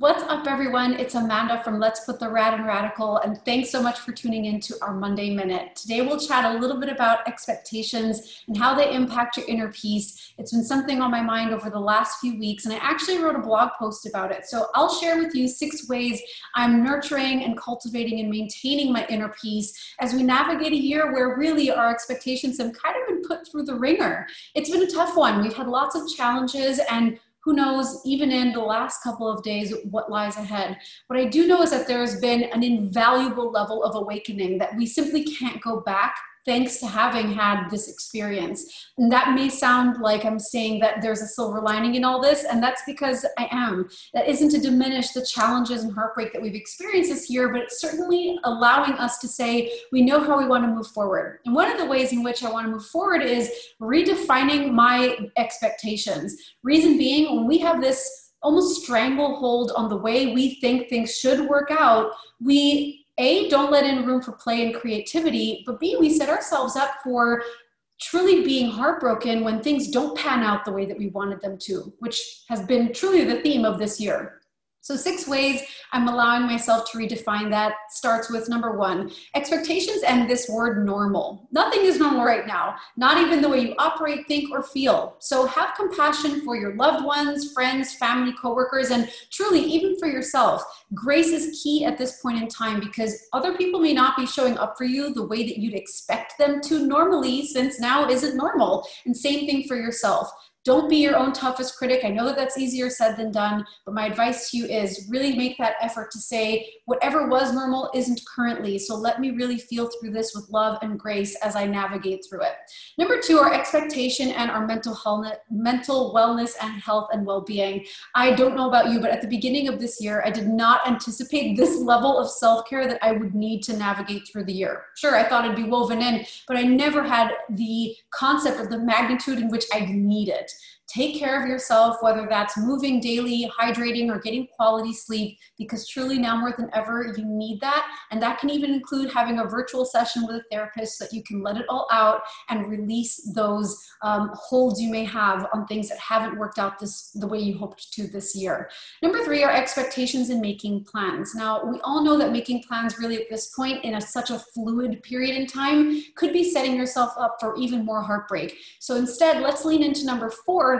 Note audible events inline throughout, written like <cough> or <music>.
What's up, everyone? It's Amanda from Let's Put the Rad in Radical, and thanks so much for tuning in to our Monday Minute. Today, we'll chat a little bit about expectations and how they impact your inner peace. It's been something on my mind over the last few weeks, and I actually wrote a blog post about it. So, I'll share with you six ways I'm nurturing and cultivating and maintaining my inner peace as we navigate a year where really our expectations have kind of been put through the ringer. It's been a tough one. We've had lots of challenges, and who knows, even in the last couple of days, what lies ahead. What I do know is that there has been an invaluable level of awakening that we simply can't go back thanks to having had this experience. And that may sound like I'm saying that there's a silver lining in all this, and that's because I am. That isn't to diminish the challenges and heartbreak that we've experienced this year, but it's certainly allowing us to say we know how we want to move forward. And one of the ways in which I want to move forward is redefining my expectations. Reason being, when we have this almost stranglehold on the way we think things should work out, we a, don't let in room for play and creativity, but B, we set ourselves up for truly being heartbroken when things don't pan out the way that we wanted them to, which has been truly the theme of this year. So, six ways I'm allowing myself to redefine that starts with number one expectations and this word normal. Nothing is normal right now, not even the way you operate, think, or feel. So, have compassion for your loved ones, friends, family, coworkers, and truly even for yourself. Grace is key at this point in time because other people may not be showing up for you the way that you'd expect them to normally, since now isn't normal. And same thing for yourself don't be your own toughest critic. I know that that's easier said than done, but my advice to you is really make that effort to say whatever was normal isn't currently. So let me really feel through this with love and grace as I navigate through it. Number two, our expectation and our mental health, mental wellness and health and well-being. I don't know about you, but at the beginning of this year, I did not anticipate this level of self-care that I would need to navigate through the year. Sure, I thought it'd be woven in, but I never had the concept of the magnitude in which I'd need it. Take care of yourself, whether that's moving daily, hydrating, or getting quality sleep, because truly now more than ever, you need that. And that can even include having a virtual session with a therapist so that you can let it all out and release those um, holds you may have on things that haven't worked out this the way you hoped to this year. Number three are expectations and making plans. Now, we all know that making plans really at this point in a, such a fluid period in time could be setting yourself up for even more heartbreak. So instead, let's lean into number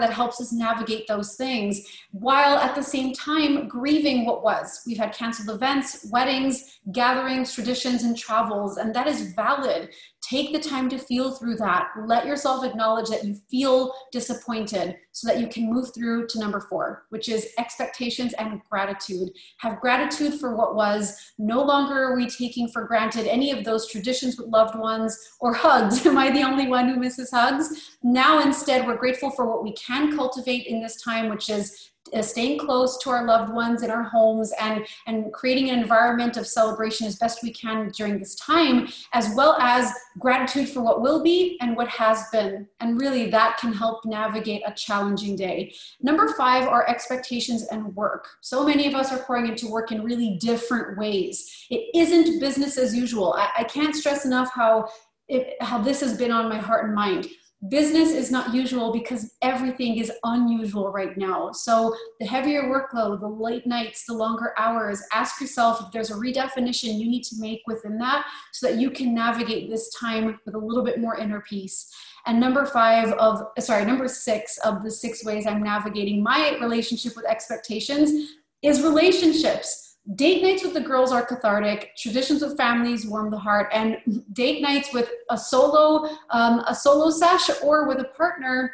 that helps us navigate those things while at the same time grieving what was. We've had canceled events, weddings, gatherings, traditions, and travels, and that is valid. Take the time to feel through that. Let yourself acknowledge that you feel disappointed so that you can move through to number four, which is expectations and gratitude. Have gratitude for what was. No longer are we taking for granted any of those traditions with loved ones or hugs. <laughs> Am I the only one who misses hugs? Now, instead, we're grateful for what we can cultivate in this time, which is uh, staying close to our loved ones in our homes and, and creating an environment of celebration as best we can during this time, as well as gratitude for what will be and what has been. And really, that can help navigate a challenging day. Number five are expectations and work. So many of us are pouring into work in really different ways. It isn't business as usual. I, I can't stress enough how, it, how this has been on my heart and mind business is not usual because everything is unusual right now. So the heavier workload, the late nights, the longer hours, ask yourself if there's a redefinition you need to make within that so that you can navigate this time with a little bit more inner peace. And number five of, sorry, number six of the six ways I'm navigating my relationship with expectations is relationships date nights with the girls are cathartic. Traditions with families warm the heart. And date nights with a solo um, a solo sesh or with a partner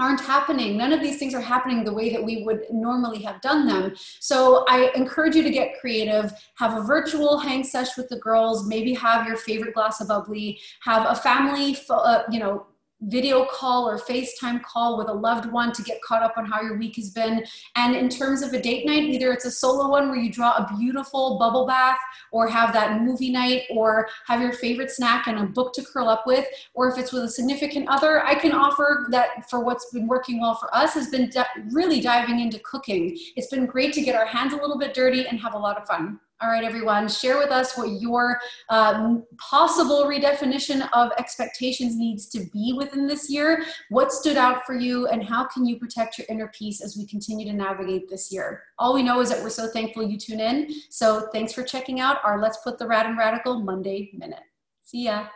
aren't happening. None of these things are happening the way that we would normally have done them. So i encourage you to get creative have a virtual hang sesh with the girls maybe have your favorite glass of bubbly have a family uh, you know video call or FaceTime call with a loved one to get caught up on how your week has been. And in terms of a date night, either it's a solo one where you draw a beautiful bubble bath or have that movie night or have your favorite snack and a book to curl up with, or if it's with a significant other, I can offer that for what's been working well for us has been really diving into cooking. It's been great to get our hands a little bit dirty and have a lot of fun. All right, everyone, share with us what your um, possible redefinition of expectations needs to be within this year. What stood out for you, and how can you protect your inner peace as we continue to navigate this year? All we know is that we're so thankful you tune in. So thanks for checking out our Let's Put the Rad in Radical Monday Minute. See ya.